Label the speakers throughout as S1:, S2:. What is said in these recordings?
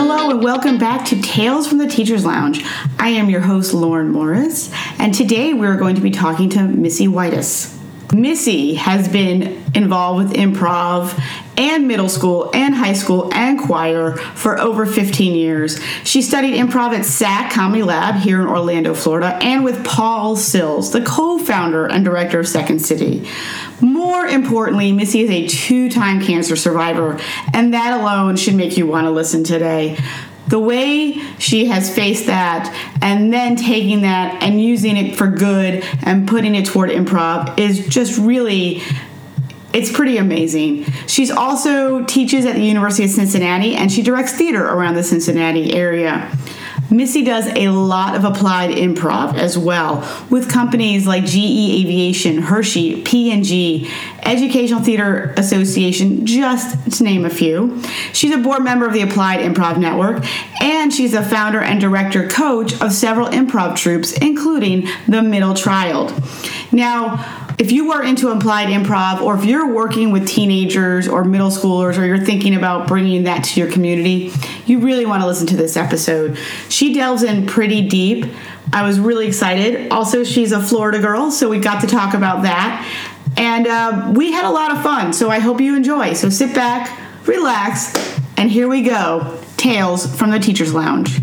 S1: Hello and welcome back to Tales from the Teacher's Lounge. I am your host, Lauren Morris, and today we're going to be talking to Missy Whitis. Missy has been involved with improv and middle school and high school and choir for over 15 years. She studied improv at SAK Comedy Lab here in Orlando, Florida, and with Paul Sills, the co founder and director of Second City. More importantly, Missy is a two time cancer survivor, and that alone should make you want to listen today. The way she has faced that and then taking that and using it for good and putting it toward improv is just really it's pretty amazing. She's also teaches at the University of Cincinnati and she directs theater around the Cincinnati area. Missy does a lot of applied improv as well with companies like GE Aviation, Hershey, P&G, Educational Theater Association, just to name a few. She's a board member of the Applied Improv Network, and she's a founder and director coach of several improv troupes, including The Middle Child. Now, if you are into applied improv or if you're working with teenagers or middle schoolers or you're thinking about bringing that to your community, you really want to listen to this episode. She delves in pretty deep. I was really excited. Also, she's a Florida girl, so we got to talk about that. And uh, we had a lot of fun, so I hope you enjoy. So sit back, relax, and here we go Tales from the Teacher's Lounge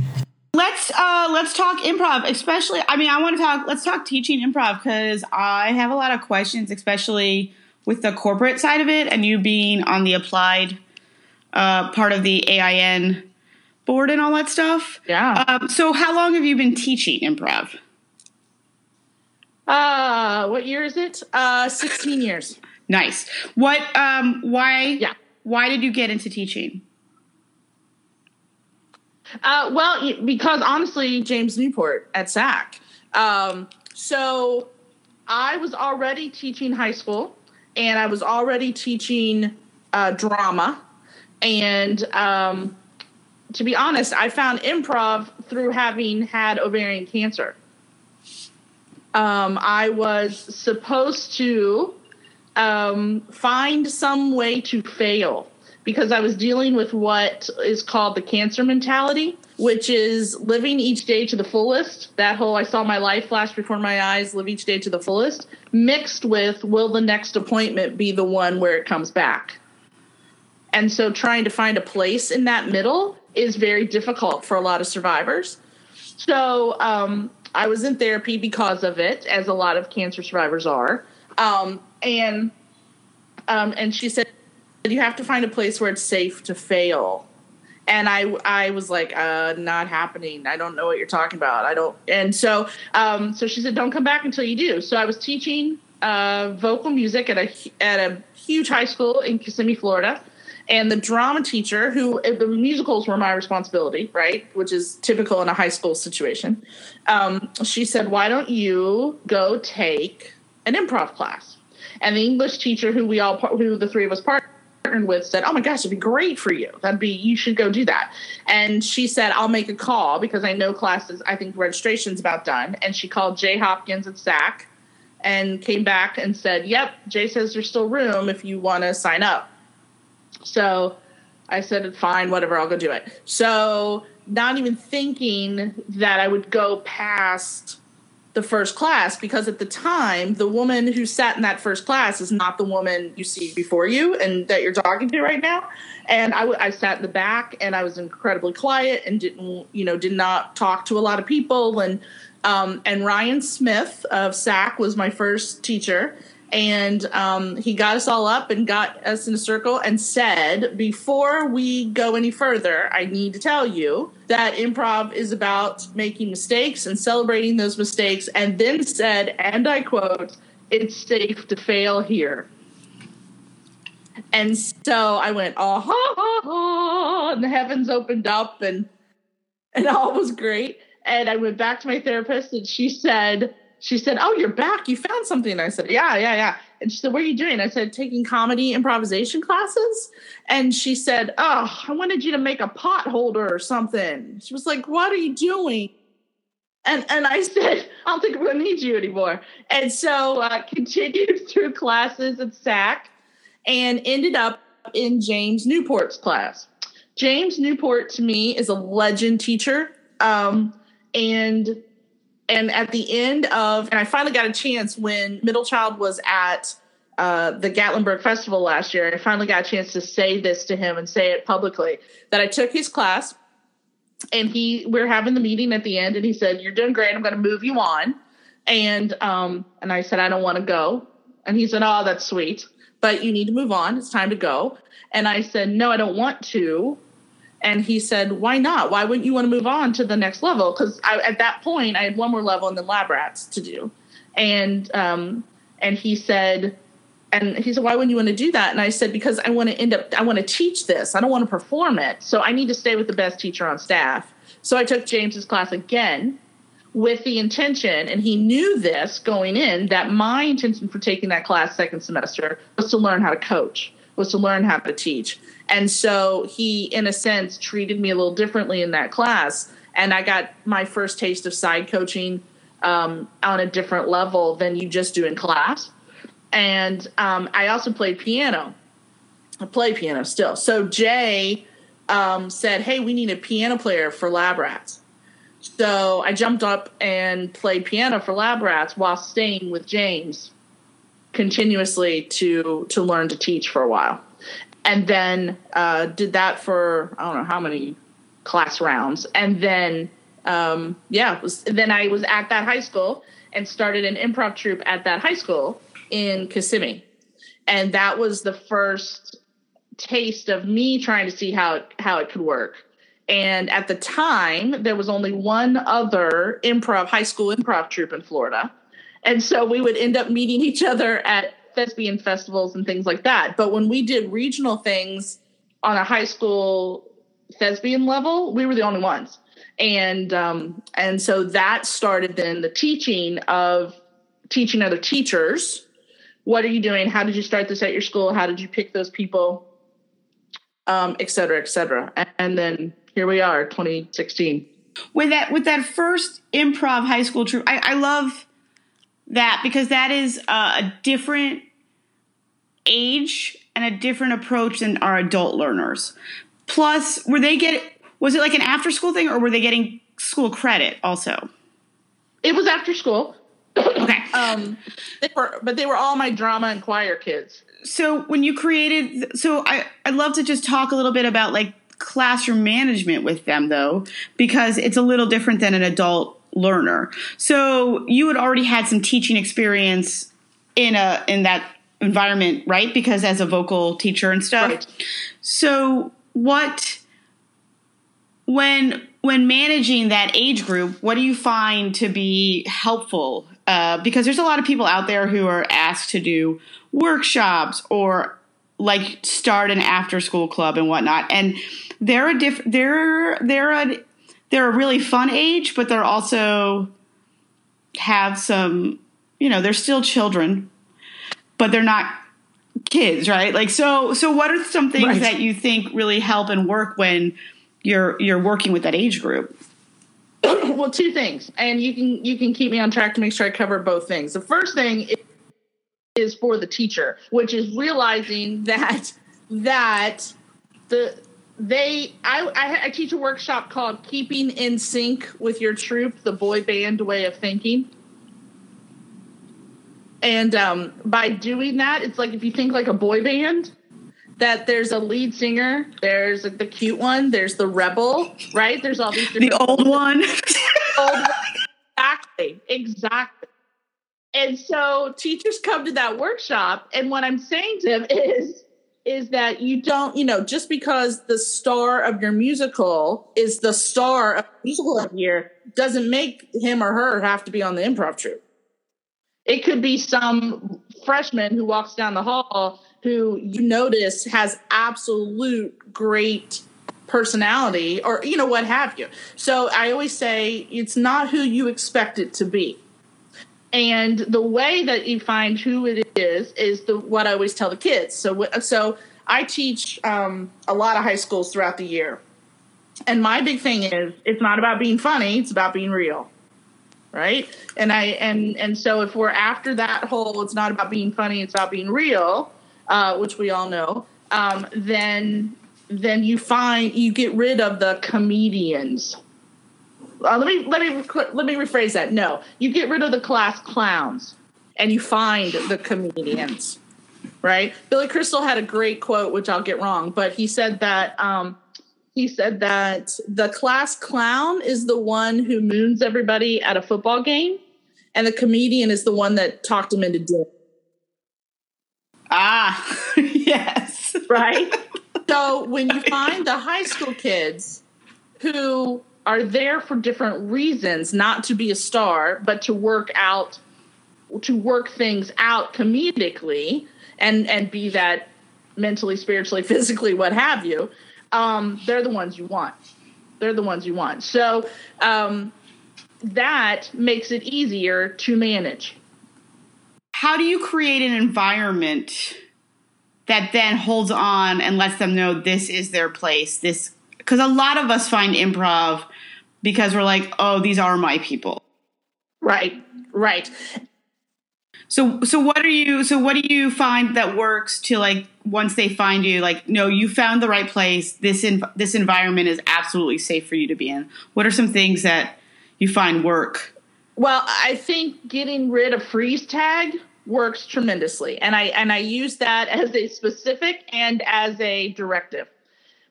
S1: let's uh let's talk improv especially i mean i want to talk let's talk teaching improv because i have a lot of questions especially with the corporate side of it and you being on the applied uh, part of the ain board and all that stuff.
S2: Yeah.
S1: Um, so how long have you been teaching improv?
S2: Uh what year is it? Uh 16 years.
S1: Nice. What um why
S2: yeah.
S1: why did you get into teaching
S2: uh, well, because honestly, James Newport at SAK. Um, so I was already teaching high school, and I was already teaching uh, drama. And um, to be honest, I found improv through having had ovarian cancer. Um, I was supposed to um, find some way to fail because I was dealing with what is called the cancer mentality, which is living each day to the fullest. That whole I saw my life flash before my eyes, live each day to the fullest, mixed with will the next appointment be the one where it comes back? And so trying to find a place in that middle is very difficult for a lot of survivors. So um, I was in therapy because of it, as a lot of cancer survivors are. Um, and um, and she said you have to find a place where it's safe to fail. And i i was like uh not happening. I don't know what you're talking about. I don't and so um so she said don't come back until you do. So i was teaching uh vocal music at a at a huge high school in kissimmee florida. And the drama teacher who the musicals were my responsibility right which is typical in a high school situation um, she said why don't you go take an improv class? And the english teacher who we all who the three of us part partnered with said, "Oh my gosh, it'd be great for you. That'd be you should go do that." And she said, "I'll make a call because I know classes. I think registration's about done." And she called Jay Hopkins at SAK and came back and said, "Yep, Jay says there's still room if you want to sign up." So I said, "Fine, whatever. I'll go do it." So not even thinking that I would go past the first class because at the time the woman who sat in that first class is not the woman you see before you and that you're talking to right now. And I, w- I sat in the back and i was incredibly quiet and didn't you know did not talk to a lot of people. And um, and ryan smith of SAK was my first teacher and um, he got us all up and got us in a circle and said, Before we go any further, I need to tell you that improv is about making mistakes and celebrating those mistakes. And then said, and I quote, It's safe to fail here. And so I went, oh, ha, ha, ha, and the heavens opened up and and all was great. And I went back to my therapist and she said, she said, "Oh, you're back. You found something." I said, "Yeah, yeah, yeah." And she said, "What are you doing?" I said, "Taking comedy improvisation classes." And she said, "Oh, I wanted you to make a pot holder or something." She was like, "What are you doing?" And and I said, "I don't think gonna need you anymore." And so uh, continued through classes at SAK, and ended up in James Newport's class. James Newport to me is a legend teacher. Um, and and at the end of and I finally got a chance when Middle Child was at uh, the Gatlinburg Festival last year. I finally got a chance to say this to him and say it publicly that I took his class and he we are having the meeting at the end and he said, You're doing great, I'm gonna move you on. And um and I said, I don't want to go. And he said, Oh, that's sweet, but you need to move on. It's time to go. And I said, No, I don't want to. And he said, Why not? Why wouldn't you want to move on to the next level? Because at that point I had one more level in the lab rats to do. And um and he said, and he said, Why wouldn't you want to do that? And I said, Because I want to end up, I want to teach this. I don't want to perform it. So I need to stay with the best teacher on staff. So I took James's class again with the intention, and he knew this going in, that my intention for taking that class second semester was to learn how to coach, was to learn how to teach. And so he, in a sense, treated me a little differently in that class. And I got my first taste of side coaching um, on a different level than you just do in class and um, I also played piano. I play piano still. So Jay um, said, "Hey, we need a piano player for Lab Rats." So I jumped up and played piano for Lab Rats while staying with James continuously to to learn to teach for a while, and then uh, did that for I don't know how many class rounds, and then um, yeah, was, then I was at that high school and started an improv troupe at that high school in Kissimmee. And that was the first taste of me trying to see how it, how it could work. And at the time, there was only one other improv, high school improv troupe in Florida. And so we would end up meeting each other at thespian festivals and things like that. But when we did regional things on a high school thespian level, we were the only ones. And um, and so that started then the teaching of teaching other teachers what are you doing? How did you start this at your school? How did you pick those people? Um, et cetera, et cetera. And then here we are, 2016.
S1: With that, with that first improv high school troupe, I, I love that because that is a different age and a different approach than our adult learners. Plus, were they get was it like an after school thing or were they getting school credit also?
S2: It was after school okay. Um, they were, but they were all my drama and choir kids.
S1: So when you created, so I I'd love to just talk a little bit about like classroom management with them though, because it's a little different than an adult learner. So you had already had some teaching experience in a in that environment, right? Because as a vocal teacher and stuff. Right. So what when when managing that age group, what do you find to be helpful uh, because there's a lot of people out there who are asked to do workshops or like start an after school club and whatnot and they're a diff they're they're a they're a really fun age but they're also have some you know they're still children but they're not kids right like so so what are some things right. that you think really help and work when you're you're working with that age group
S2: well, two things, and you can you can keep me on track to make sure I cover both things. The first thing is for the teacher, which is realizing that that the they I, I, I teach a workshop called keeping in sync with your troupe the boy band way of thinking and um, by doing that it's like if you think like a boy band that there's a lead singer, there's the cute one, there's the rebel, right? There's all these
S1: the old one. old
S2: exactly, exactly. And so teachers come to that workshop, and what I'm saying to them is, is that you don't, you know, just because the star of your musical is the star of the musical of year doesn't make him or her have to be on the improv troupe. It could be some freshman who walks down the hall who you notice has absolute great personality or you know what have you. So i always say it's not who you expect it to be. And the way that you find who it is is the what i always tell the kids. So so i teach um, a lot of high schools throughout the year. And my big thing is it's not about being funny it's about being real right and i and and so if we're after that whole it's not about being funny it's about being real uh, which we all know, um, then then you find you get rid of the comedians. Uh, let me let me let me rephrase that. No, you get rid of the class clowns and you find the comedians. Right? Billy Crystal had a great quote, which I'll get wrong, but he said that um, he said that the class clown is the one who moons everybody at a football game, and the comedian is the one that talked him into doing.
S1: Ah, yes.
S2: Right? so when you find the high school kids who are there for different reasons, not to be a star, but to work out, to work things out comedically and, and be that mentally, spiritually, physically, what have you, um, they're the ones you want. They're the ones you want. So um, that makes it easier to manage.
S1: How do you create an environment that then holds on and lets them know this is their place? This because a lot of us find improv because we're like, oh, these are my people.
S2: Right, right.
S1: So so what are you so what do you find that works to like once they find you like no you found the right place this in, this environment is absolutely safe for you to be in. What are some things that you find work?
S2: Well, I think getting rid of freeze tag works tremendously. And I and I use that as a specific and as a directive.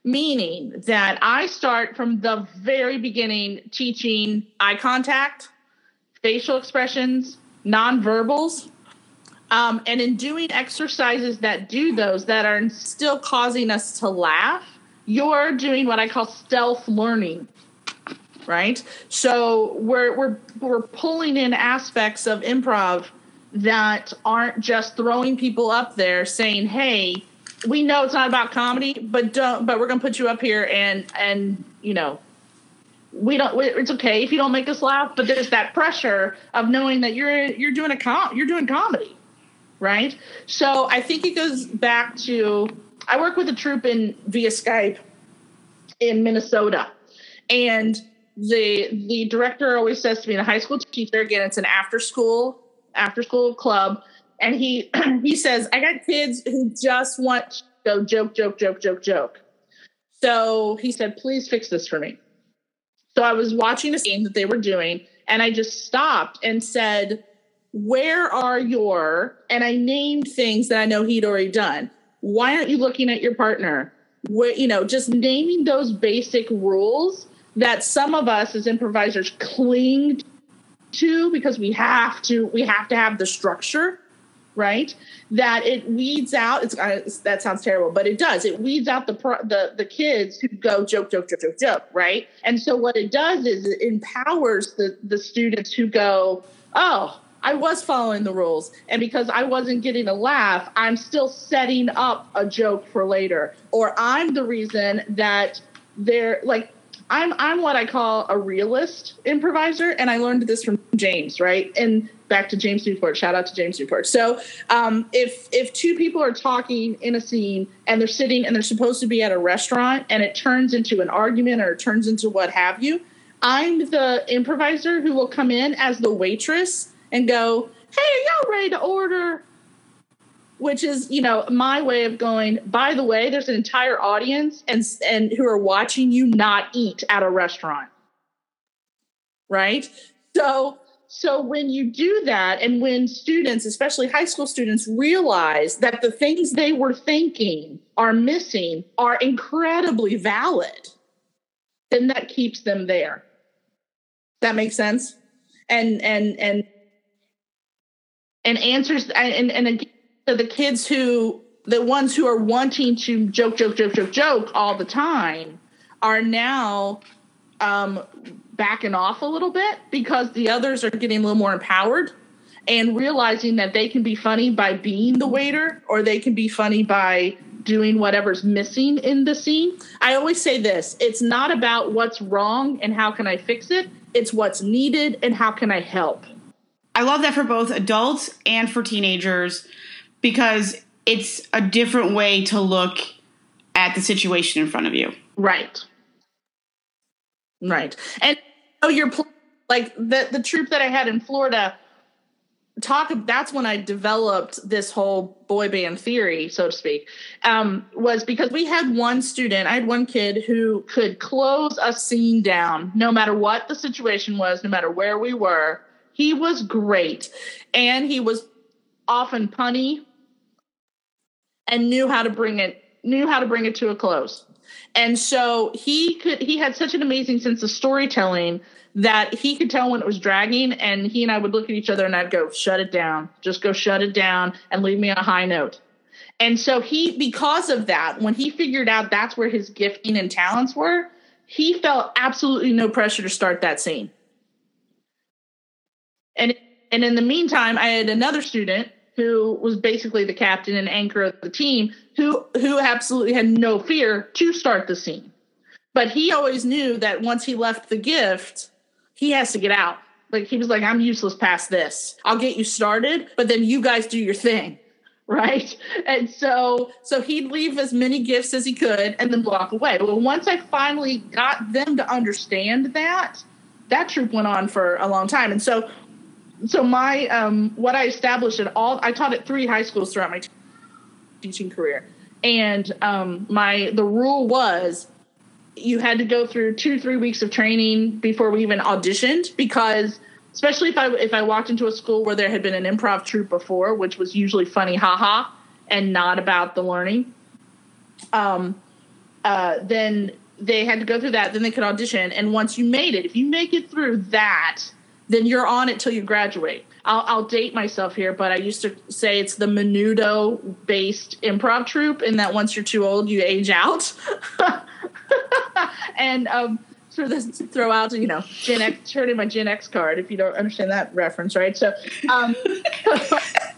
S2: Meaning that I start from the very beginning teaching eye contact, facial expressions, nonverbals. Um, and in doing exercises that do those that are still causing us to laugh, you're doing what I call stealth learning, right? So we're we're we're pulling in aspects of improv that aren't just throwing people up there saying, "Hey, we know it's not about comedy, but don't but we're going to put you up here and and you know we don't it's okay if you don't make us laugh but there's that pressure of knowing that you're you're doing a com you're doing comedy right? So i think it goes back to i work with a troupe in via skype in minnesota. And the the director always says to me the high school teacher again it's an after school after school club. And he he says i got kids who just want to go joke joke joke joke joke. So he said please fix this for me. So I was watching a scene that they were doing, and I just stopped and said, Where are your, and I named things that I know he'd already done. Why aren't you looking at your partner? Where, you know, just naming those basic rules that some of us as improvisers cling to because we have to, we have to have the structure right? That it weeds out. It's uh, that sounds terrible, but it does. It weeds out the pro, the the kids who go joke, joke, joke, joke, joke, right? And so what it does is it empowers the the students who go, oh. I was following the rules, and because I wasn't getting a laugh, I'm still setting up a joke for later. Or I'm the reason that they're like I'm I'm what I call a realist improviser, and I learned this from James, right? And back to James Newport. Shout out to James Newport. So um, if if two people are talking in a scene and they're sitting and they're supposed to be at a restaurant and it turns into an argument or it turns into what have you, I'm the improviser who will come in as the waitress and go, "Hey, are y'all ready to order?" Which is, you know, my way of going. By the way, there's an entire audience and and who are watching you not eat at a restaurant, right? So so when you do that, and when students, especially high school students, realize that the things they were thinking are missing are incredibly valid, then that keeps them there. That makes sense? And and and and answers and and again, the kids who the ones who are wanting to joke, joke, joke, joke, joke all the time are now um, backing off a little bit because the others are getting a little more empowered and realizing that they can be funny by being the waiter or they can be funny by doing whatever's missing in the scene. I always say this it's not about what's wrong and how can I fix it, it's what's needed and how can I help.
S1: I love that for both adults and for teenagers because it's a different way to look at the situation in front of you.
S2: Right. Right. And oh, you're like the the troupe that I had in Florida. talk that's when i developed this whole boy band theory so to speak um, was because we had one student i had one kid who could close a scene down no matter what the situation was no matter where we were he was great. And he was often punny and knew how to bring it knew how to bring it to a close. And so he could he had such an amazing sense of storytelling that he could tell when it was dragging and he and I would look at each other and I'd go shut it down. Just go shut it down and leave me on a high note. And so he because of that when he figured out that's where his gifting and talents were he felt absolutely no pressure to start that scene and and in the meantime I had another student who was basically the captain and anchor of the team who who absolutely had no fear to start the scene but he always knew that once he left the gift he has to get out. Like he was like, I'm useless past this. I'll get you started, but then you guys do your thing. Right. And so so he'd leave as many gifts as he could and then walk away. Well, once I finally got them to understand that, that troupe went on for a long time. And so so my um what I established at all I taught at three high schools throughout my teaching career. And um my the rule was you had to go through two three weeks of training before we even auditioned because especially if I if I walked into a school where there had been an improv troupe before, which was usually funny haha and not about the learning. Um, uh, then they had to go through that. Then they could audition, and once you made it, if you make it through that, then you're on it till you graduate. I'll, I'll date myself here, but I used to say it's the Menudo based improv troupe, and that once you're too old, you age out. and um, for this throw out, you know, Gen X, turning my Gen X card if you don't understand that reference, right? So, um,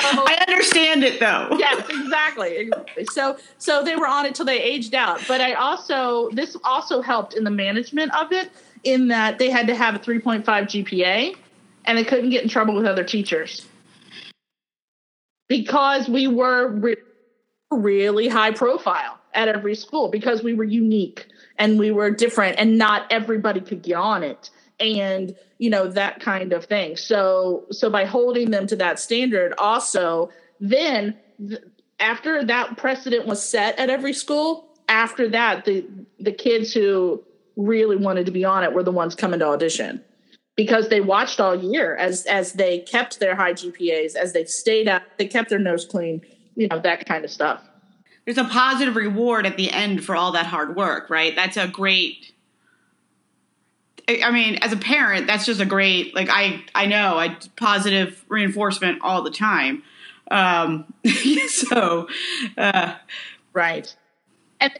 S1: so I understand it though.
S2: yes, exactly, exactly. So, so they were on it till they aged out. But I also this also helped in the management of it, in that they had to have a 3.5 GPA, and they couldn't get in trouble with other teachers because we were re- really high profile at every school because we were unique and we were different and not everybody could get on it and you know that kind of thing. So so by holding them to that standard also then th- after that precedent was set at every school after that the the kids who really wanted to be on it were the ones coming to audition. Because they watched all year as as they kept their high GPAs as they stayed up they kept their nose clean you know that kind of stuff.
S1: There's a positive reward at the end for all that hard work, right? That's a great I mean, as a parent, that's just a great like I I know I positive reinforcement all the time. Um, so, uh,
S2: right, and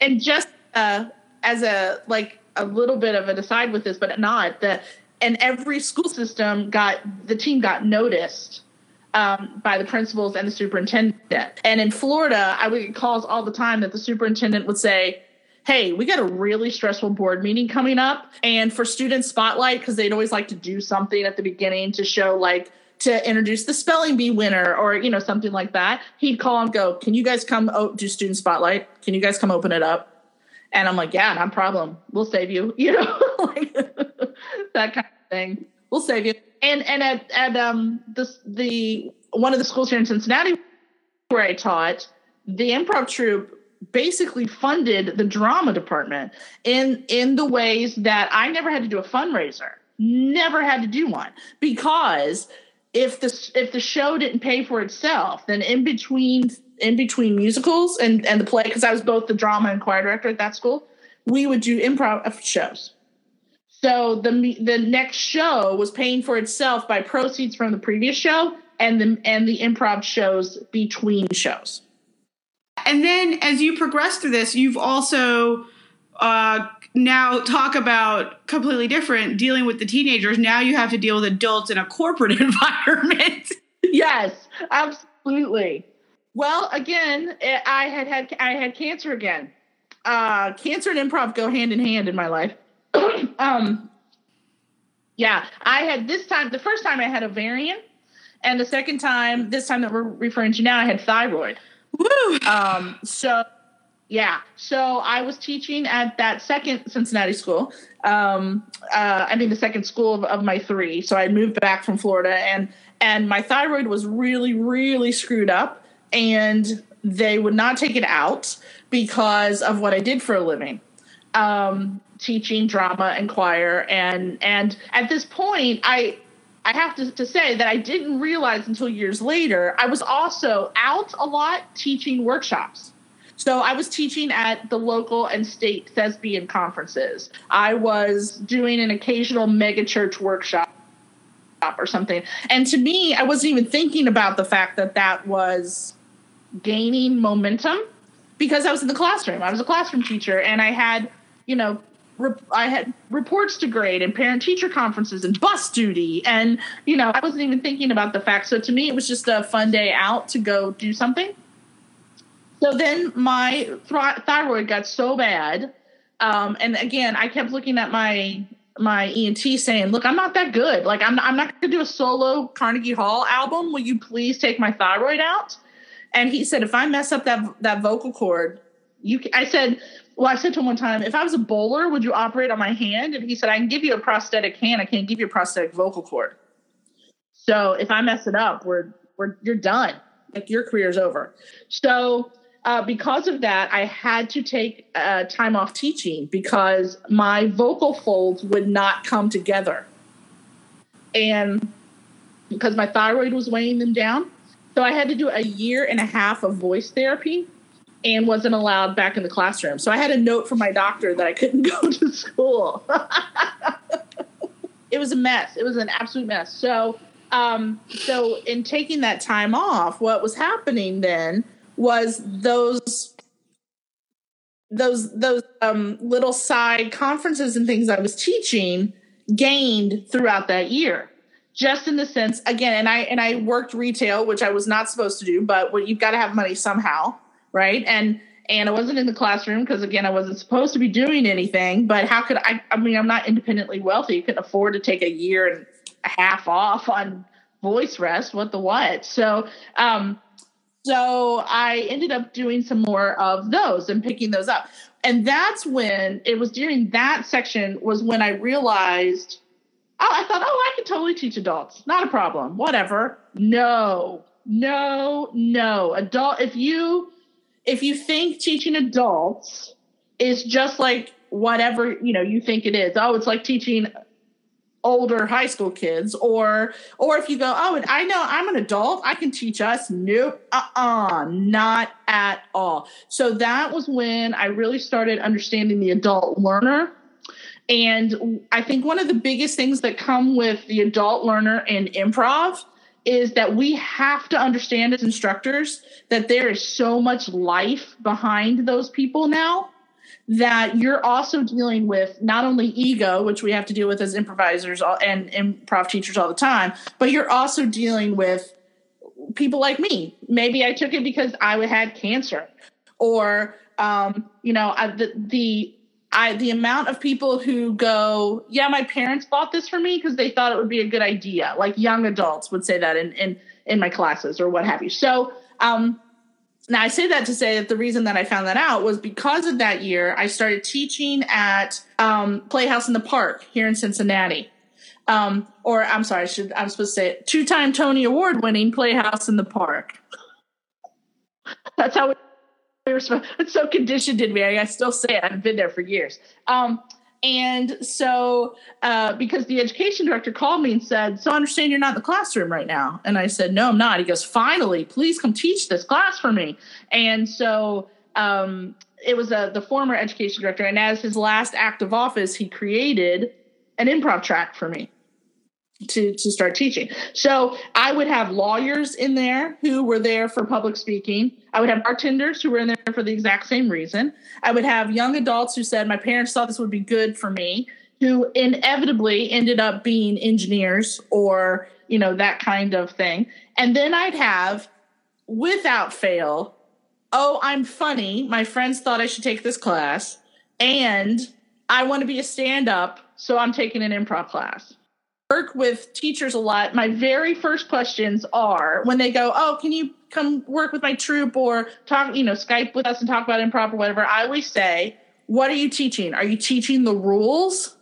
S2: and just uh, as a like a little bit of an aside with this, but not that. And every school system got the team got noticed um, by the principals and the superintendent. And in Florida, I would get calls all the time that the superintendent would say, Hey, we got a really stressful board meeting coming up. And for student spotlight, because they'd always like to do something at the beginning to show, like, to introduce the spelling bee winner or, you know, something like that, he'd call and go, Can you guys come oh, do student spotlight? Can you guys come open it up? And I'm like, Yeah, no problem. We'll save you, you know, like that kind of thing. We'll save you and and at at um the the one of the schools here in Cincinnati where I taught, the improv troupe basically funded the drama department in in the ways that I never had to do a fundraiser. Never had to do one because if the if the show didn't pay for itself, then in between in between musicals and and the play because I was both the drama and choir director at that school, we would do improv shows so the the next show was paying for itself by proceeds from the previous show and the and the improv shows between shows.
S1: And then as you progress through this, you've also uh, now talk about completely different dealing with the teenagers. Now you have to deal with adults in a corporate environment.
S2: yes, absolutely. Well, again, I had had I had cancer again. Uh, cancer and improv go hand in hand in my life. um, yeah, I had this time. The first time I had ovarian, and the second time, this time that we're referring to now, I had thyroid. Woo! Um, so Yeah. So I was teaching at that second Cincinnati school. Um, uh, I mean, the second school of, of my three. So I moved back from Florida, and and my thyroid was really, really screwed up, and they would not take it out because of what I did for a living. Um, teaching drama and choir and and at this point i i have to, to say that i didn't realize until years later i was also out a lot teaching workshops. So i was teaching at the local and state thespian conferences. I was doing an occasional mega church workshop or something. And to me i wasn't even thinking about the fact that that was gaining momentum because i was in the classroom. I was a classroom teacher and i had you know I had reports to grade and parent teacher conferences and bus duty. And, you know, I wasn't even thinking about the fact. So to me, it was just a fun day out to go do something. So then my th- thyroid got so bad. Um, and again, I kept looking at my my ENT saying, "Look, I'm not that good. Like, I'm not, I'm not going to do a solo Carnegie Hall album. Will you please take my thyroid out?" And he said, "If I mess up that that vocal cord, you." I said, well, I said to him one time, if I was a bowler, would you operate on my hand? And he said, I can give you a prosthetic hand. I can't give you a prosthetic vocal cord. So if I mess it up, we're we're you're done. Like your career's over. So uh, because of that, I had to take uh, time off teaching because my vocal folds would not come together, and because my thyroid was weighing them down. So I had to do a year and a half of voice therapy and wasn't allowed back in the classroom. So I had a note from my doctor that I couldn't go to school. it was a mess. It was an absolute mess. So, um, so in taking that time off, what was happening then was those those those um, little side conferences and things I was teaching gained throughout that year. Just in the sense, again, and I and I worked retail, which I was not supposed to do, but what you've got to have money somehow right? And and I wasn't in the classroom because again I wasn't supposed to be doing anything. But how could I? I mean, I'm not independently wealthy. You couldn't afford to take a year and a half off on voice rest. What the what? So, um, so I ended up doing some more of those and picking those up. And that's when it was during that section was when I realized. Oh, I thought, oh, I could totally teach adults. Not a problem. Whatever. No, no, no. Adult, if you if you think teaching adults is just like whatever you know you think it is oh it's like teaching older high school kids or or if you go oh i know i'm an adult i can teach us nope uh-uh not at all. So that was when i really started understanding the adult learner. And i think one of the biggest things that come with the adult learner in improv is that we have to understand as instructors that there is so much life behind those people now that you're also dealing with not only ego, which we have to deal with as improvisers and improv teachers all the time, but you're also dealing with people like me. Maybe I took it because I had cancer, or um, you know, the the I the amount of people who go, yeah, my parents bought this for me because they thought it would be a good idea. Like young adults would say that in in in my classes or what have you. So um, now I say that to say that the reason that I found that out was because of that year I started teaching at um, Playhouse in the Park here in Cincinnati. Um, or I'm sorry, I should I'm supposed to say two time Tony Award winning Playhouse in the Park. That's how we were supposed, it's so conditioned in me. I still say it. I've been there for years. Um, and so, uh, because the education director called me and said, So I understand you're not in the classroom right now. And I said, No, I'm not. He goes, Finally, please come teach this class for me. And so, um, it was a, the former education director. And as his last act of office, he created an improv track for me to to start teaching. So I would have lawyers in there who were there for public speaking. I would have bartenders who were in there for the exact same reason. I would have young adults who said my parents thought this would be good for me, who inevitably ended up being engineers or, you know, that kind of thing. And then I'd have without fail, oh, I'm funny. My friends thought I should take this class and I want to be a stand up, so I'm taking an improv class work with teachers a lot, my very first questions are when they go, "Oh, can you come work with my troupe or talk, you know, Skype with us and talk about improv or whatever, I always say, what are you teaching? Are you teaching the rules?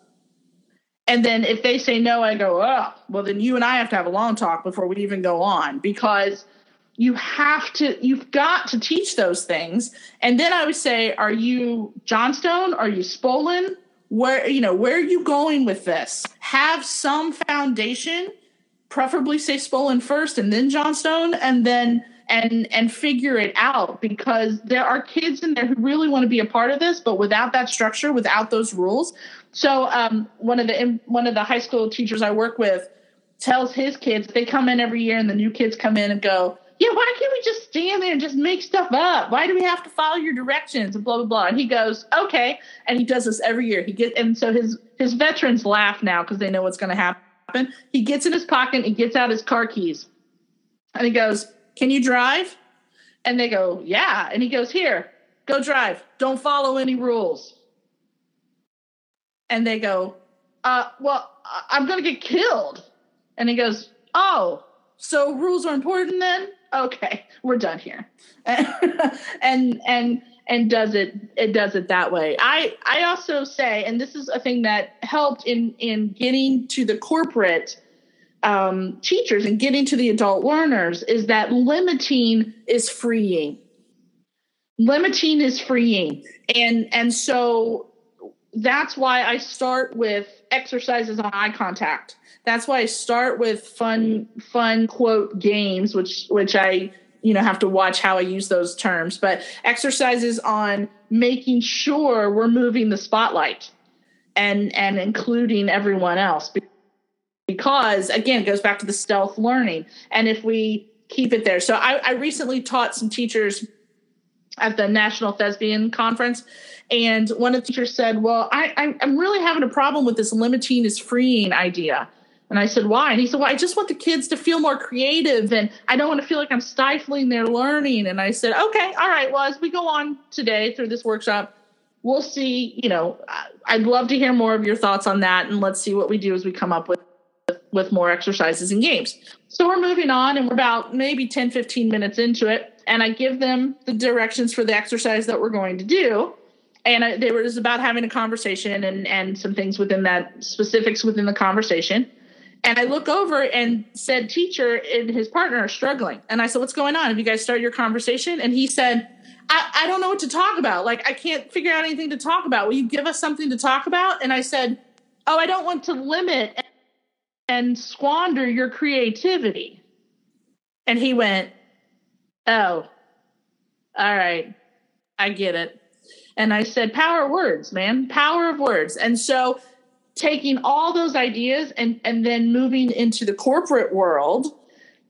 S2: And then if they say no, I go, oh, well, then you and I have to have a long talk before we even go on because you have to, you've got to teach those things. And then I would say, are you Johnstone? Are you Spolin? Where, you know, where are you going with this? Have some foundation, preferably say Spolin first and then Johnstone, and then and and figure it out because there are kids in there who really want to be a part of this but without that structure without those rules so um, one of the one of the high school teachers i work with tells his kids they come in every year and the new kids come in and go yeah why can't we just stand there and just make stuff up why do we have to follow your directions and blah blah blah and he goes okay and he does this every year he gets and so his his veterans laugh now because they know what's going to happen he gets in his pocket and gets out his car keys and he goes can you drive? And they go, Yeah. And he goes, Here, go drive. Don't follow any rules. And they go, uh, Well, I'm going to get killed. And he goes, Oh, so rules are important then? Okay, we're done here. and and and does it it does it that way. I I also say, and this is a thing that helped in in getting to the corporate um, teachers and getting to the adult learners is that limiting is freeing. Limiting is freeing, and and so that's why I start with exercises on eye contact. That's why I start with fun fun quote games, which which I you know have to watch how I use those terms, but exercises on making sure we're moving the spotlight and and including everyone else because again it goes back to the stealth learning and if we keep it there so i, I recently taught some teachers at the national thespian conference and one of the teachers said well I, i'm really having a problem with this limiting is freeing idea and I said, why? And he said, well, I just want the kids to feel more creative and I don't want to feel like I'm stifling their learning. And I said, okay, all right. Well, as we go on today through this workshop, we'll see, you know, I'd love to hear more of your thoughts on that. And let's see what we do as we come up with with more exercises and games. So we're moving on and we're about maybe 10, 15 minutes into it. And I give them the directions for the exercise that we're going to do. And I, they were just about having a conversation and, and some things within that specifics within the conversation. And I look over and said, teacher and his partner are struggling. And I said, what's going on? Have you guys started your conversation? And he said, I, I don't know what to talk about. Like, I can't figure out anything to talk about. Will you give us something to talk about? And I said, oh, I don't want to limit and squander your creativity. And he went, Oh, all right, I get it. And I said, Power of words, man, power of words. And so taking all those ideas and, and then moving into the corporate world,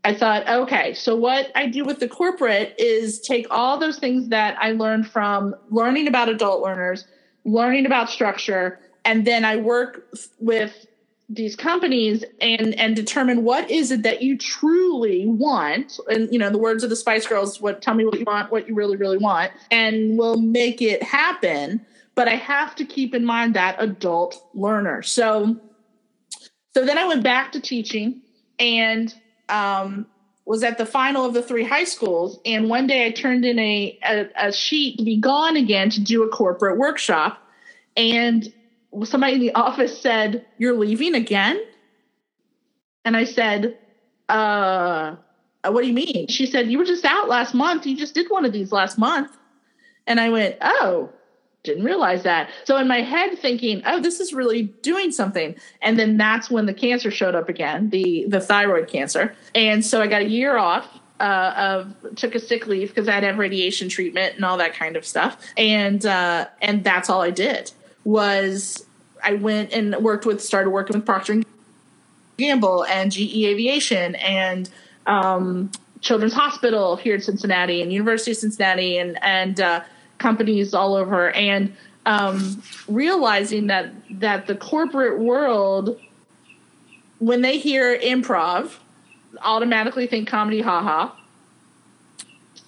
S2: I thought, okay, so what I do with the corporate is take all those things that I learned from learning about adult learners, learning about structure, and then I work with these companies and and determine what is it that you truly want. And you know the words of the spice girls what tell me what you want what you really really want and we'll make it happen. But i have to keep in mind that adult learner. So so then i went back to teaching and um, was at the final of the three high schools. And one day i turned in a, a, a sheet to be gone again to do a corporate workshop. And somebody in the office said, You're leaving again? And I said, uh, what do you mean? She said, You were just out last month. You just did one of these last month. And I went, Oh, didn't realize that. So in my head thinking, oh, this is really doing something. And then that's when the cancer showed up again, the the thyroid cancer. And so I got a year off uh, of took a sick leave because I had to have radiation treatment and all that kind of stuff. And uh, and that's all I did was I went and worked with started working with Procter and Gamble and GE Aviation and um, Children's Hospital here in Cincinnati and University of Cincinnati and and uh, companies all over and um, realizing that that the corporate world when they hear improv automatically think comedy haha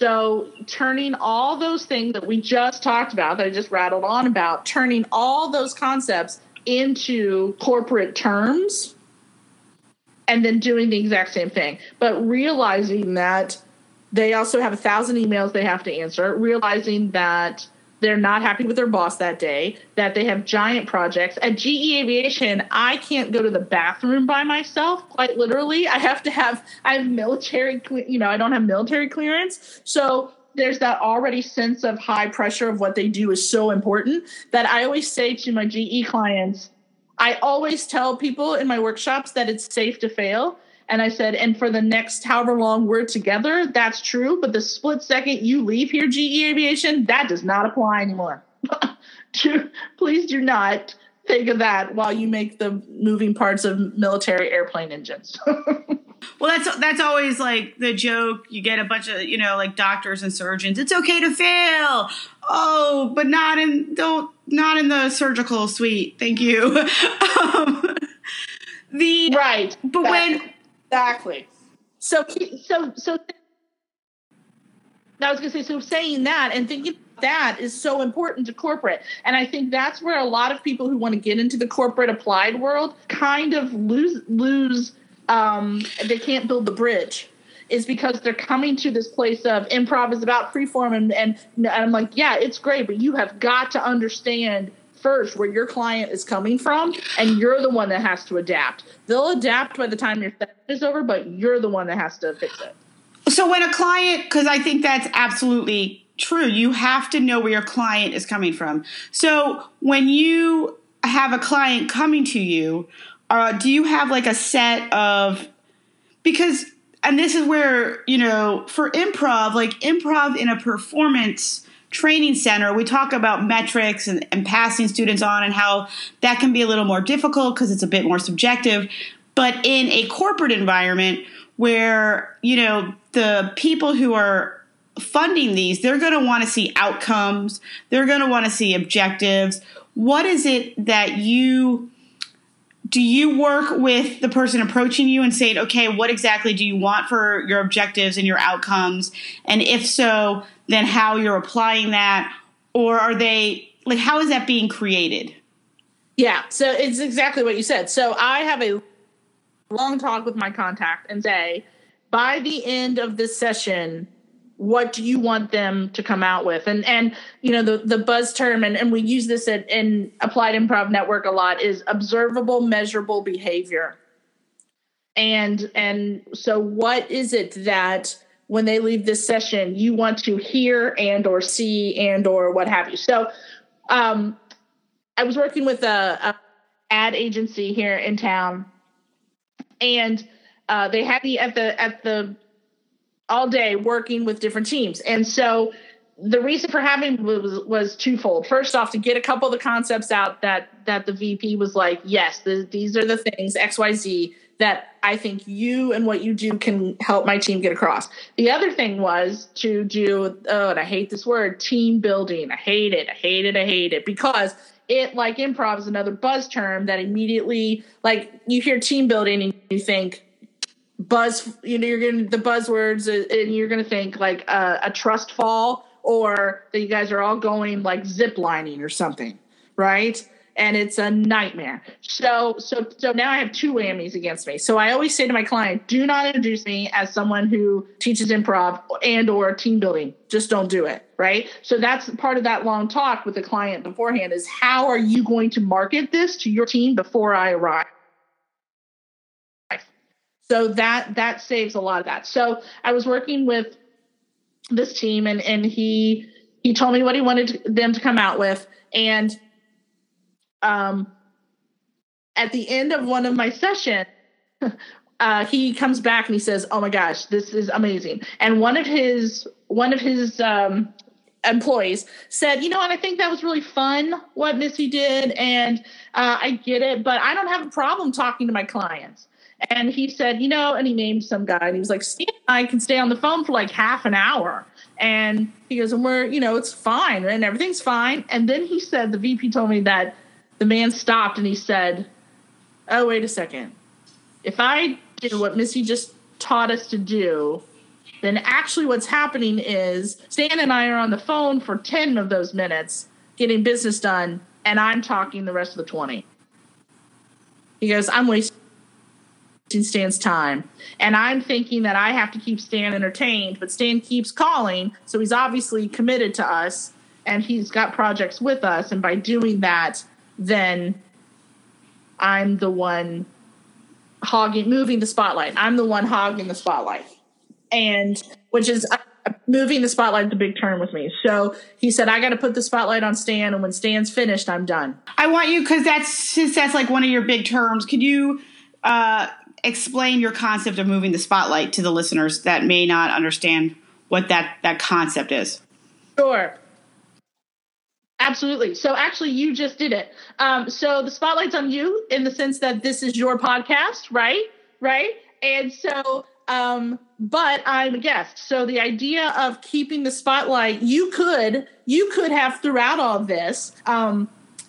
S2: so, turning all those things that we just talked about, that I just rattled on about, turning all those concepts into corporate terms and then doing the exact same thing. But realizing that they also have a thousand emails they have to answer, realizing that they're not happy with their boss that day, that they have giant projects. At GE Aviation, I can't go to the bathroom by myself, quite literally. I have to have, I have military, you know, I don't have military clearance. So there's that already sense of high pressure of what they do is so important that I always say to my GE clients, I always tell people in my workshops that it's safe to fail and I said, and for the next however long we're together, that's true. But the split second you leave here, GE Aviation, that does not apply anymore. Please do not think of that while you make the moving parts of military airplane engines.
S1: well, that's that's always like the joke. You get a bunch of you know like doctors and surgeons. It's okay to fail. Oh, but not in don't not in the surgical suite. Thank you. um, the
S2: right,
S1: but when
S2: Exactly. So so so I was going to say so saying that and thinking that is so important to corporate. And I think that's where a lot of people who want to get into the corporate applied world kind of lose lose um, they can't build the bridge is because they're coming to this place of improv is about freeform and, and, and I'm like, yeah, it's great, but you have got to understand first where your client is coming from, and you're the one that has to adapt. They'll adapt by the time your session is over, but you're the one that has to fix it.
S1: So when a client, because I think that's absolutely true, you have to know where your client is coming from. So when you have a client coming to you, uh, do you have like a set of because and this is where you know for improv like improv in a performance training center, we talk about metrics and, and passing students on and how that can be a little more difficult because it's a bit more subjective. But in a corporate environment where, you know, the people who are funding these, they're going to want to see outcomes, they're going to want to see objectives. What is it that you do you work with the person approaching you and saying, okay, what exactly do you want for your objectives and your outcomes? And if so, then how you're applying that? Or are they, like, how is that being created?
S2: Yeah, so it's exactly what you said. So I have a long talk with my contact and say, by the end of this session, what do you want them to come out with? And and you know the the buzz term and, and we use this at, in applied improv network a lot is observable measurable behavior. And and so what is it that when they leave this session you want to hear and or see and or what have you? So um i was working with a, a ad agency here in town and uh, they had me at the at the all day working with different teams. And so the reason for having was, was twofold. First off, to get a couple of the concepts out that that the VP was like, yes, the, these are the things X Y Z that I think you and what you do can help my team get across. The other thing was to do, oh, and I hate this word, team building. I hate it. I hate it. I hate it because it, like improv, is another buzz term that immediately, like, you hear team building and you think buzz you know you're getting the buzzwords uh, and you're to think like a, a trust fall or that you guys are all going like zip lining or something right? And it's a nightmare. So so so now i have two whammies against me. So i always say to my client do not introduce me as someone who teaches improv and or team building. Just don't do it right? So that's part of that long talk with the client beforehand is how are you going to market this to your team before i arrive so that that saves a lot of that. So I was working with this team and and he he told me what he wanted them to come out with and um at the end of one of my sessions uh, he comes back and he says, "Oh my gosh, this is amazing!" And one of his one of his um, employees said, "You know what? I think that was really fun what Missy did, and uh, I get it, but I don't have a problem talking to my clients." And he said, you know, and he named some guy, and he was like, Steve and I can stay on the phone for like half an hour. And he goes, and we're, you know, it's fine, and everything's fine. And then he said, the VP told me that the man stopped and he said, oh, wait a second. If I did what Missy just taught us to do, then actually what's happening is Stan and I are on the phone for 10 of those minutes getting business done, and I'm talking the rest of the 20. He goes, I'm wasting Stan's time. And I'm thinking that I have to keep Stan entertained, but Stan keeps calling. So he's obviously committed to us and he's got projects with us. And by doing that, then I'm the one hogging, moving the spotlight. I'm the one hogging the spotlight. And which is uh, moving the spotlight a big term with me. So he said, I got to put the spotlight on Stan. And when Stan's finished, I'm done.
S1: I want you, because that's, since that's like one of your big terms, could you, uh, explain your concept of moving the spotlight to the listeners that may not understand what that that concept is.
S2: Sure. Absolutely. So actually you just did it. Um, so the spotlight's on you in the sense that this is your podcast right? Right? And so um, but i'm a guest. So the idea of keeping the spotlight you could you could have throughout all this um,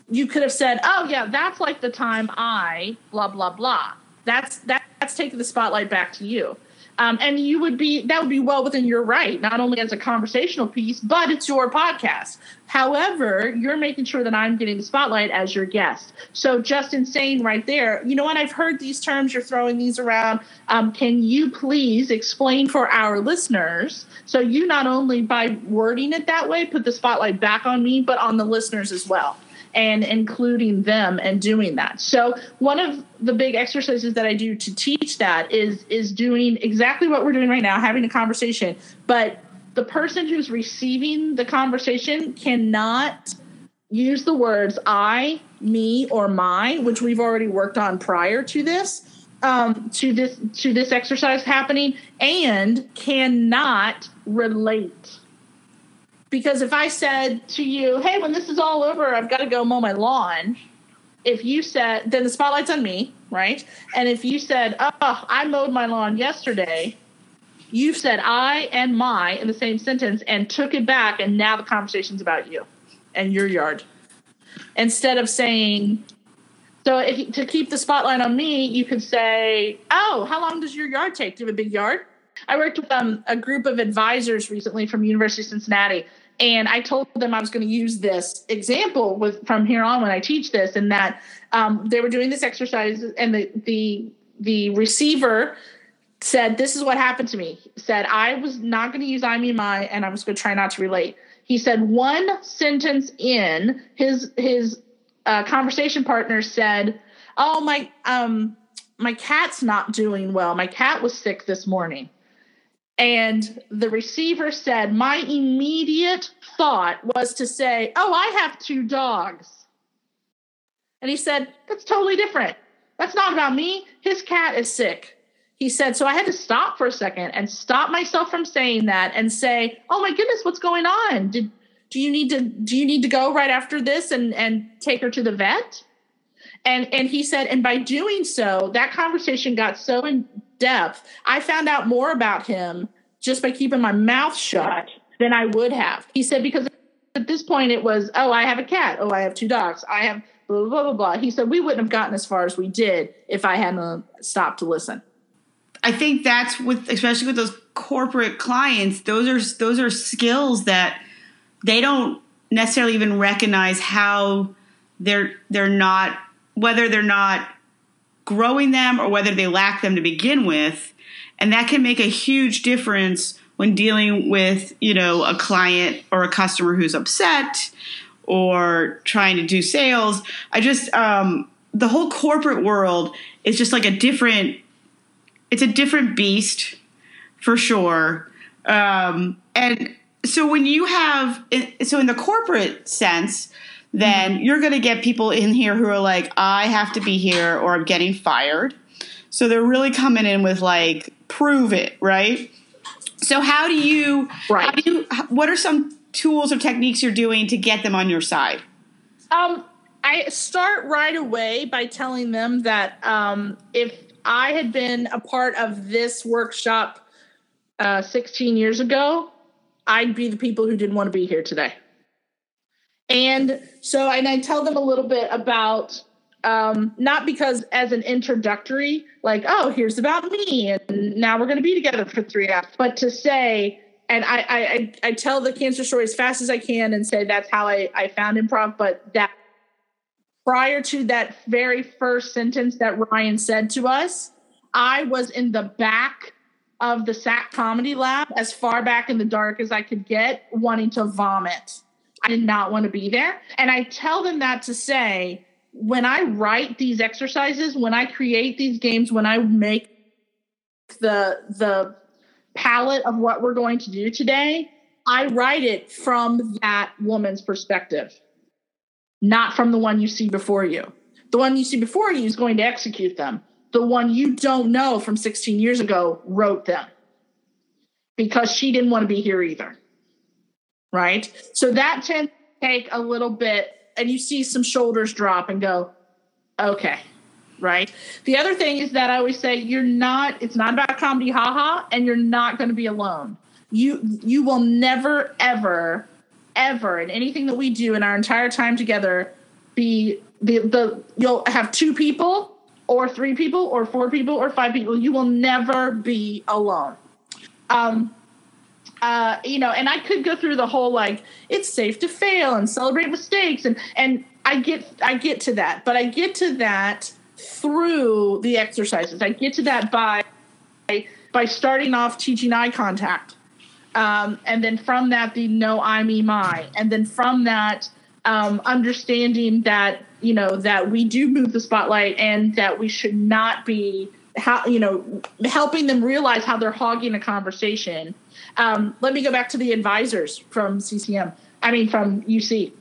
S2: you could have said oh yeah that's like the time i blah blah blah. That's that, that's taking the spotlight back to you. Um, and you would be that would be well within your right, not only as a conversational piece, but it's your podcast. However, you're making sure that I'm getting the spotlight as your guest. So Justin saying right there, you know what? I've heard these terms. You're throwing these around. Um, can you please explain for our listeners? So you not only by wording it that way, put the spotlight back on me, but on the listeners as well and including them and doing that. So one of the big exercises that I do to teach that is is doing exactly what we're doing right now, having a conversation, but the person who's receiving the conversation cannot use the words I, me, or my, which we've already worked on prior to this. Um, to this to this exercise happening and cannot relate because if I said to you, hey, when this is all over, I've got to go mow my lawn, if you said, then the spotlight's on me, right? And if you said, oh, I mowed my lawn yesterday, you've said I and my in the same sentence and took it back, and now the conversation's about you and your yard. Instead of saying, so if to keep the spotlight on me, you could say, "Oh, how long does your yard take? Do you have a big yard?" I worked with um, a group of advisors recently from University of Cincinnati and I told them I was going to use this example with from here on when I teach this, and that um, they were doing this exercise, and the the the receiver said, "This is what happened to me." Said I was not going to use I mean my, and I was going to try not to relate. He said one sentence in his his uh, conversation partner said, "Oh my um my cat's not doing well. My cat was sick this morning." And the receiver said, My immediate thought was to say, Oh, I have two dogs. And he said, That's totally different. That's not about me. His cat is sick. He said, So I had to stop for a second and stop myself from saying that and say, Oh my goodness, what's going on? Did, do you need to do you need to go right after this and and take her to the vet and and he said and by doing so that conversation got so in depth. I found out more about him just by keeping my mouth shut than I would have. He said, because at this point it was, oh, I have a cat. Oh, I have two dogs. I have blah, blah, blah, blah, blah. He said, we wouldn't have gotten as far as we did if I hadn't stopped to listen.
S1: I think that's with, especially with those corporate clients, those are, those are skills that they don't necessarily even recognize how they're, they're not, whether they're not growing them or whether they lack them to begin with. And that can make a huge difference when dealing with, you know, a client or a customer who's upset or trying to do sales. I just, um, the whole corporate world is just like a different, it's a different beast for sure. Um, and so when you have, so in the corporate sense, then you're going to get people in here who are like, I have to be here or I'm getting fired. So they're really coming in with like, prove it, right? So how do you, right. how do you, what are some tools or techniques you're doing to get them on your side?
S2: Um, I start right away by telling them that um, if I had been a part of this workshop uh, 16 years ago, I'd be the people who didn't want to be here today. And so, and I tell them a little bit about um, not because as an introductory, like, oh, here's about me, and now we're going to be together for three hours, but to say, and I, I, I tell the cancer story as fast as I can and say that's how I, I found improv, but that prior to that very first sentence that Ryan said to us, I was in the back of the SAK Comedy Lab, as far back in the dark as I could get, wanting to vomit. I did not want to be there. And I tell them that to say, when I write these exercises, when I create these games, when I make the the palette of what we're going to do today, I write it from that woman's perspective, not from the one you see before you. The one you see before you is going to execute them. The one you don't know from 16 years ago wrote them because she didn't want to be here either. Right? So that tends to take a little bit, and you see some shoulders drop and go, okay, right? The other thing is that I always say you're not, it's not about comedy haha, and you're not going to be alone. You you will never, ever, ever in anything that we do in our entire time together be the the you'll have two people or three people or four people or five people. You will never be alone. Um uh, you know, and I could go through the whole like it's safe to fail and celebrate mistakes and and I get I get to that, but I get to that through the exercises. I get to that by by starting off teaching eye contact. Um, and then from that the no I me my and then from that um, understanding that you know that we do move the spotlight and that we should not be how you know helping them realize how they're hogging a conversation um, let me go back to the advisors from ccm i mean from uc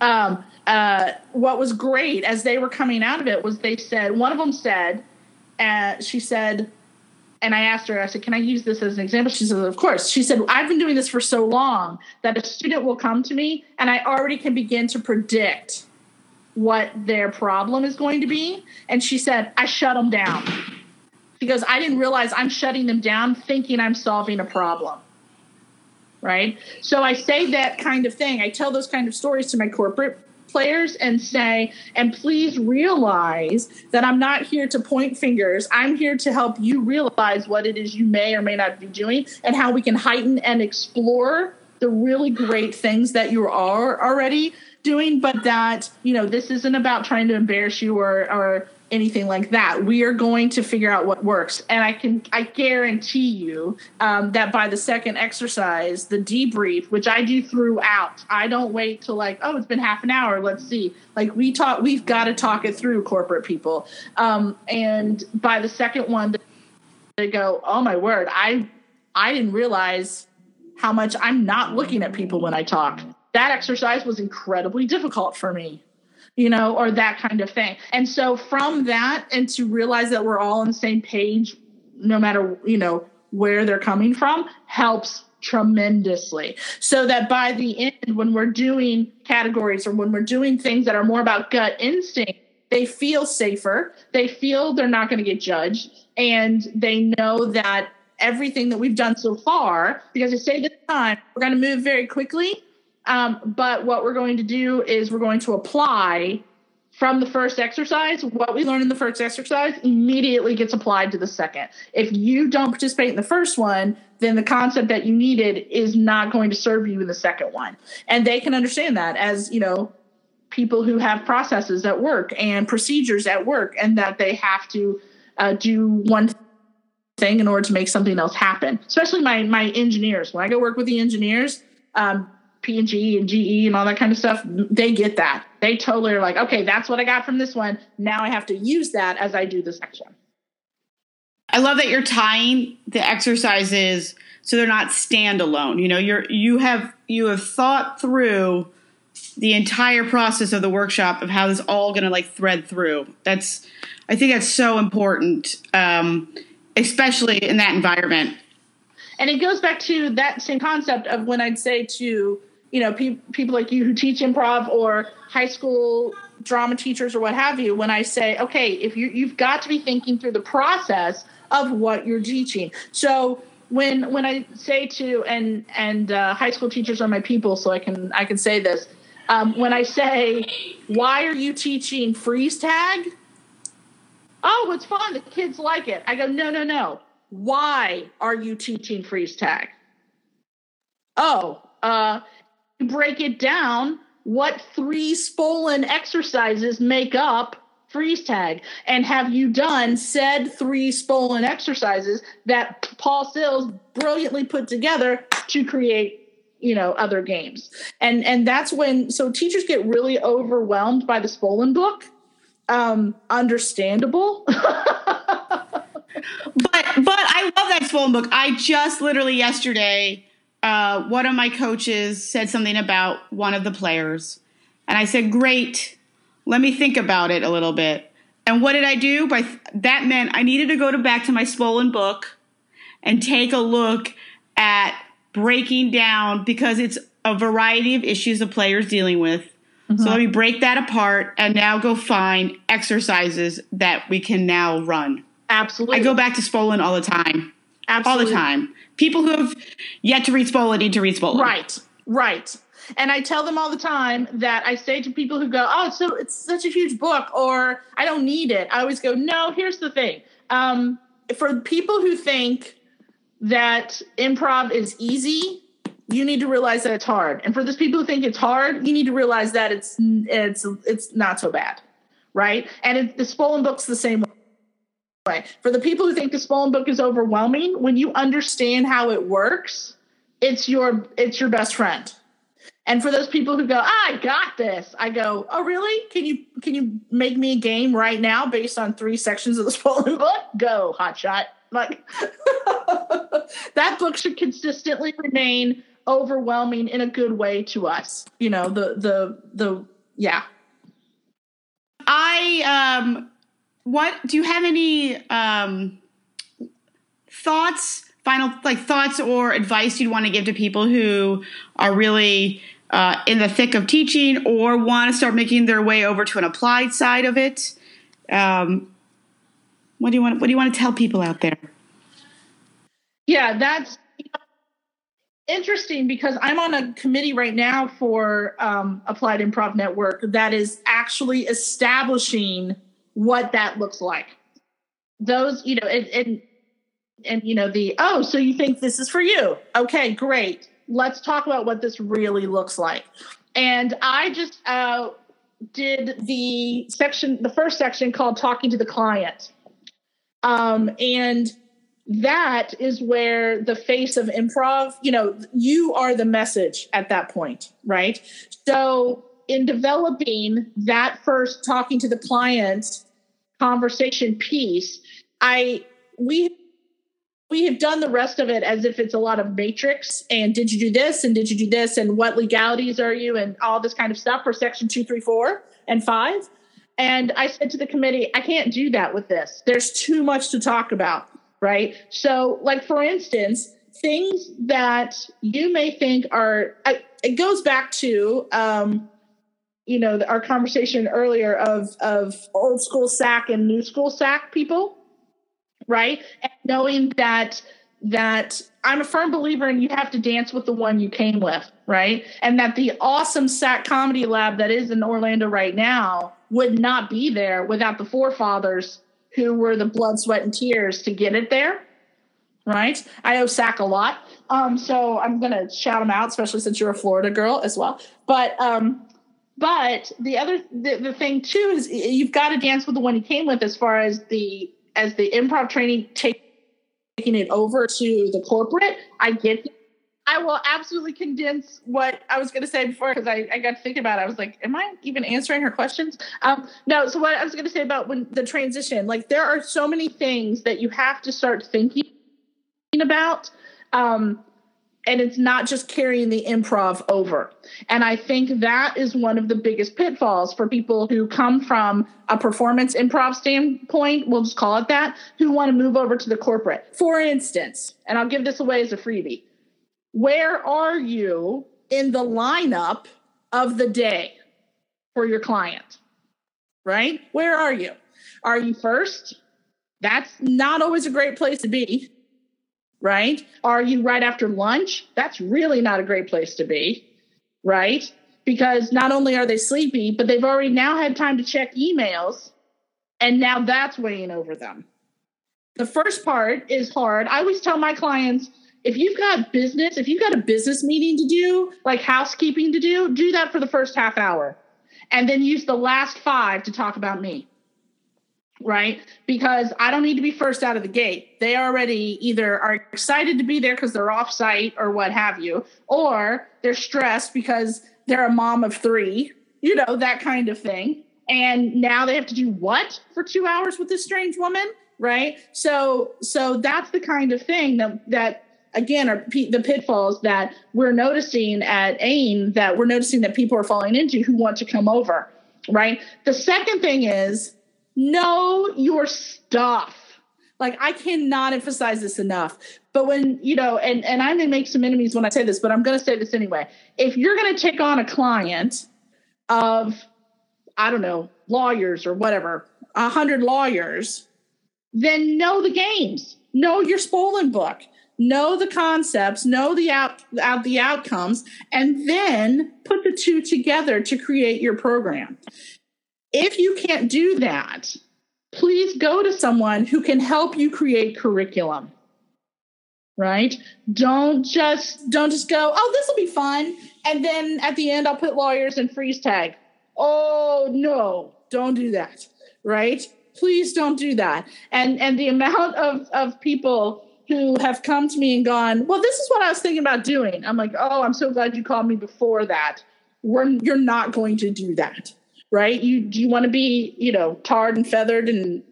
S2: um, uh, what was great as they were coming out of it was they said one of them said uh, she said and I asked her, I said, Can I use this as an example? She said, Of course. She said, I've been doing this for so long that a student will come to me and I already can begin to predict what their problem is going to be. And she said, I shut them down because I didn't realize I'm shutting them down thinking I'm solving a problem. Right. So I say that kind of thing. I tell those kind of stories to my corporate players and say, and please realize that I'm not here to point fingers. I'm here to help you realize what it is you may or may not be doing and how we can heighten and explore the really great things that you are already doing, but that, you know, this isn't about trying to embarrass you or, or anything like that. We are going to figure out what works. And I can, I guarantee you um, that by the second exercise, the debrief, which I do throughout, I don't wait till like, oh, it's been half an hour. Let's see. Like we talk, we've got to talk it through corporate people. Um, and by the second one, they go, oh my word, I, I didn't realize how much I'm not looking at people when I talk. That exercise was incredibly difficult for me you know, or that kind of thing. And so from that and to realize that we're all on the same page, no matter, you know, where they're coming from, helps tremendously. So that by the end, when we're doing categories or when we're doing things that are more about gut instinct, they feel safer. They feel they're not going to get judged. And they know that everything that we've done so far, because I say this time, we're going to move very quickly um, but what we're going to do is we're going to apply from the first exercise what we learned in the first exercise immediately gets applied to the second. If you don't participate in the first one, then the concept that you needed is not going to serve you in the second one. And they can understand that as, you know, people who have processes at work and procedures at work and that they have to uh, do one thing in order to make something else happen. Especially my my engineers. When I go work with the engineers, um, P&G and GE and all that kind of stuff, they get that. They totally are like, okay, that's what I got from this one. Now I have to use that as I do this next one.
S1: I love that you're tying the exercises so they're not standalone. You know, you're you have you have thought through the entire process of the workshop of how this all going to like thread through. That's I think that's so important, um, especially in that environment.
S2: And it goes back to that same concept of when I'd say to you know, pe- people like you who teach improv or high school drama teachers or what have you, when I say, okay, if you you've got to be thinking through the process of what you're teaching. So when when I say to and and uh, high school teachers are my people, so I can I can say this. Um, when I say, why are you teaching freeze tag? Oh, it's fun. The kids like it. I go, no, no, no. Why are you teaching freeze tag? Oh, uh, break it down, what three Spolin exercises make up freeze tag. And have you done said three Spolin exercises that Paul Sills brilliantly put together to create you know other games? And and that's when so teachers get really overwhelmed by the Spolin book um understandable. But
S1: but I love that Spolin book. I just literally yesterday uh, one of my coaches said something about one of the players and I said great let me think about it a little bit. And what did I do? By th- that meant I needed to go to back to my Spolin book and take a look at breaking down because it's a variety of issues the players dealing with. Mm-hmm. So let me break that apart and now go find exercises that we can now run.
S2: Absolutely.
S1: I go back to Spolin all the time. Absolutely. All the time. People who have yet to read Spolin need to read Spolin.
S2: Right. Right. And I tell them all the time that I say to people who go, "Oh, so it's such a huge book," or "I don't need it." I always go, "No, here's the thing. Um, for people who think that improv is easy, you need to realize that it's hard. And for those people who think it's hard, you need to realize that it's it's it's not so bad, right? And it, the Spolin book's the same way. For the people who think the Spolin book is overwhelming, when you understand how it works, it's your it's your best friend and for those people who go, ah, I got this, I go, oh really? Can you can you make me a game right now based on three sections of the Spolin book? Go, hotshot. Like that book should consistently remain overwhelming in a good way to us. You know, the the the yeah.
S1: I um what do you have any um thoughts final like thoughts or advice you'd want to give to people who are really uh, in the thick of teaching or want to start making their way over to an applied side of it? Um, what do you want what do you want to tell people out there?
S2: Yeah that's interesting because i'm on a committee right now for um, applied improv network that is actually establishing what that looks like. Those you know and, and and you know the oh so you think this is for you. Okay great. Let's talk about what this really looks like. And i just uh, did the section the first section called talking to the client. Um, and that is where the face of improv you know you are the message at that point right? So in developing that first talking to the client conversation piece i we we have done the rest of it as if it's a lot of matrix and did you do this and did you do this and what legalities are you and all this kind of stuff for section two, three, four, and five. And I said to the committee, I can't do that with this. There's too much to talk about, right? So, like for instance, things that you may think are it goes back to um, you know our conversation earlier of of old school SAK and new school SAK people right? And knowing that that I'm a firm believer and you have to dance with the one you came with, right? And that the awesome SAK comedy lab that is in Orlando right now would not be there without the forefathers who were the blood, sweat, and tears to get it there. Right? I owe SAK a lot. Um, so I'm gonna shout them out, especially since you're a Florida girl as well. But um, but the other the, the thing too is you've got to dance with the one you came with as far as the as the improv training taking it over to the corporate, I get I will absolutely condense what I was going to say before because I, I got to think about it. I was like, am I even answering her questions? Um, no. So what I was going to say about when the transition, like there are so many things that you have to start thinking about. Um, and it's not just carrying the improv over. And I think that is one of the biggest pitfalls for people who come from a performance improv standpoint, we'll just call it that, who want to move over to the corporate. For instance, and I'll give this away as a freebie. Where are you in the lineup of the day for your client? Right? Where are you? Are you first? That's not always a great place to be right? Are you right after lunch? That's really not a great place to be, right? Because not only are they sleepy, but they've already now had time to check emails, and now that's weighing over them. The first part is hard. I always tell my clients if you've got business, if you've got a business meeting to do, like housekeeping to do, do that for the first half hour. And then use the last five to talk about me. Right? Because I don't need to be first out of the gate. They already either are excited to be there because they're off site or what have you, or they're stressed because they're a mom of three, you know, that kind of thing. And now they have to do what for two hours with this strange woman, right? So, so that's the kind of thing that that again are p- the pitfalls that we're noticing at AIM that we're noticing that people are falling into who want to come over, right? The second thing is know your stuff. Like I cannot emphasize this enough. But when, you know, and, and I may make some enemies when I say this, but I'm to say this anyway. If you're to take on a client of, I don't know, lawyers or whatever, a hundred lawyers, then know the games, know your Spolin book, know the concepts, know the out, out the outcomes, and then put the two together to create your program. If you can't do that, please go to someone who can help you create curriculum. Right? Don't just don't just go, "Oh, this will be fun." And then at the end I'll put lawyers and freeze tag. Oh, no. Don't do that. Right? Please don't do that. And and the amount of of people who have come to me and gone, "Well, this is what I was thinking about doing." I'm like, "Oh, I'm so glad you called me before that." We're, you're not going to do that right? You do you want to be, you know, tarred and feathered and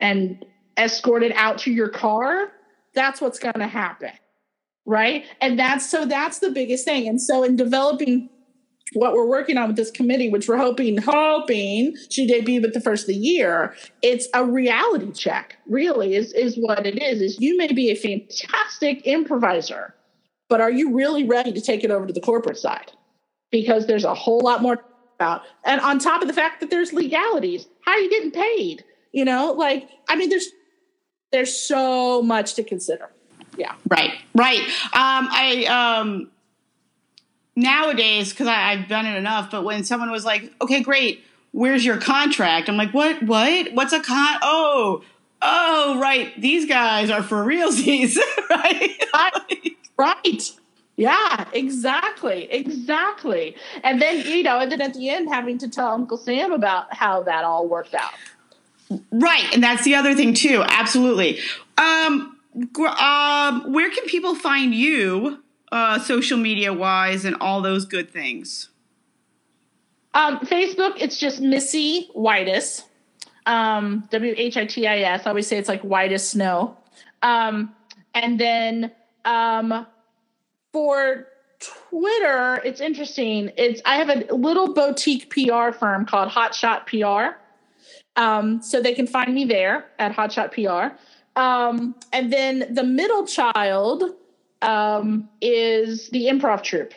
S2: and escorted out to your car? That's what's going to happen. Right? And that's so that's the biggest thing. And so in developing what we're working on with this committee, which we're hoping, hoping she debut with the first of the year, it's a reality check, really, is, is what it is. Is you may be a fantastic improviser, but are you really ready to take it over to the corporate side? Because there's a whole lot more about. And on top of the fact that there's legalities, how are you getting paid? You know, like I mean, there's there's so much to consider. Yeah.
S1: Right. Right. Um, I um, nowadays because I've done it enough, but when someone was like, "Okay, great, where's your contract?" I'm like, "What? What? What's a con? Oh." Oh, right. These guys are for realsies, right?
S2: right. Yeah, exactly. Exactly. And then, you know, and then at the end having to tell Uncle Sam about how that all worked out.
S1: Right. And that's the other thing too. Absolutely. Um, um where can people find you uh, social media wise and all those good things?
S2: Um, Facebook, it's just Missy Whitis. Um, W H I T I S. I always say it's like white as snow. Um, and then um, for Twitter, it's interesting. It's I have a little boutique PR firm called Hotshot PR. Um, so they can find me there at Hotshot PR. Um, and then the middle child um, is the improv troupe.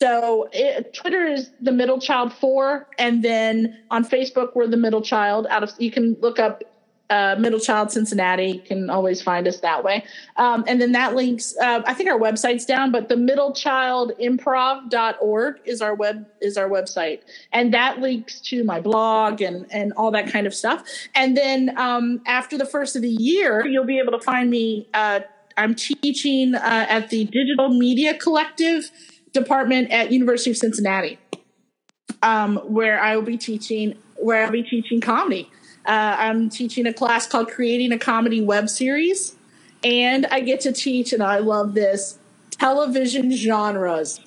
S2: So it, Twitter is the middle child four, and then on Facebook we're the middle child. Out of you can look up uh, Middle Child Cincinnati can always find us that way. Um, and then that links, uh, I think our website's down, but the middlechildimprov.org is our web, is our website. And that links to my blog and, and all that kind of stuff. And then, um, after the first of the year, you'll be able to find me, uh, I'm teaching, uh, at the Digital Media Collective department at University of Cincinnati, um, where I will be teaching, where I'll be teaching comedy. Uh, I'm teaching a class called Creating a Comedy Web Series. And I get to teach, and I love this, television genres.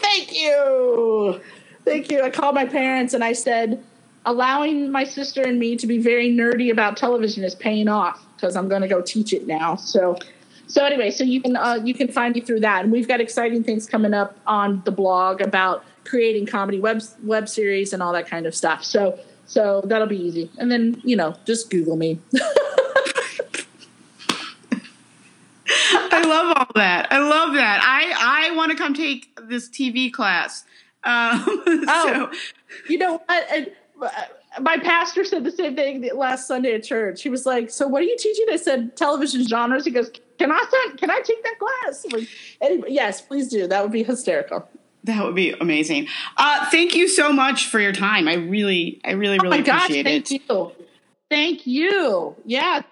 S2: Thank you. Thank you. I called my parents and I said, allowing my sister and me to be very nerdy about television is paying off because I'm going to go teach it now. So, so anyway, so you can uh, you can find me through that, and we've got exciting things coming up on the blog about creating comedy web web series and all that kind of stuff. So so that'll be easy. And then, you know, just Google me.
S1: I love all that. I love that. I I want to come take this TV class. Um,
S2: oh, so. you know what? And, uh, my pastor said the same thing last Sunday at church. He was like, "So what are you teaching?" I said, "Television genres." He goes, "Can I can I take that class?" Like, anyway, yes, please do. That would be hysterical.
S1: That would be amazing. Uh, thank you so much for your time. I really, I really, really oh appreciate
S2: gosh, thank it. Thank you. Thank you. Yeah.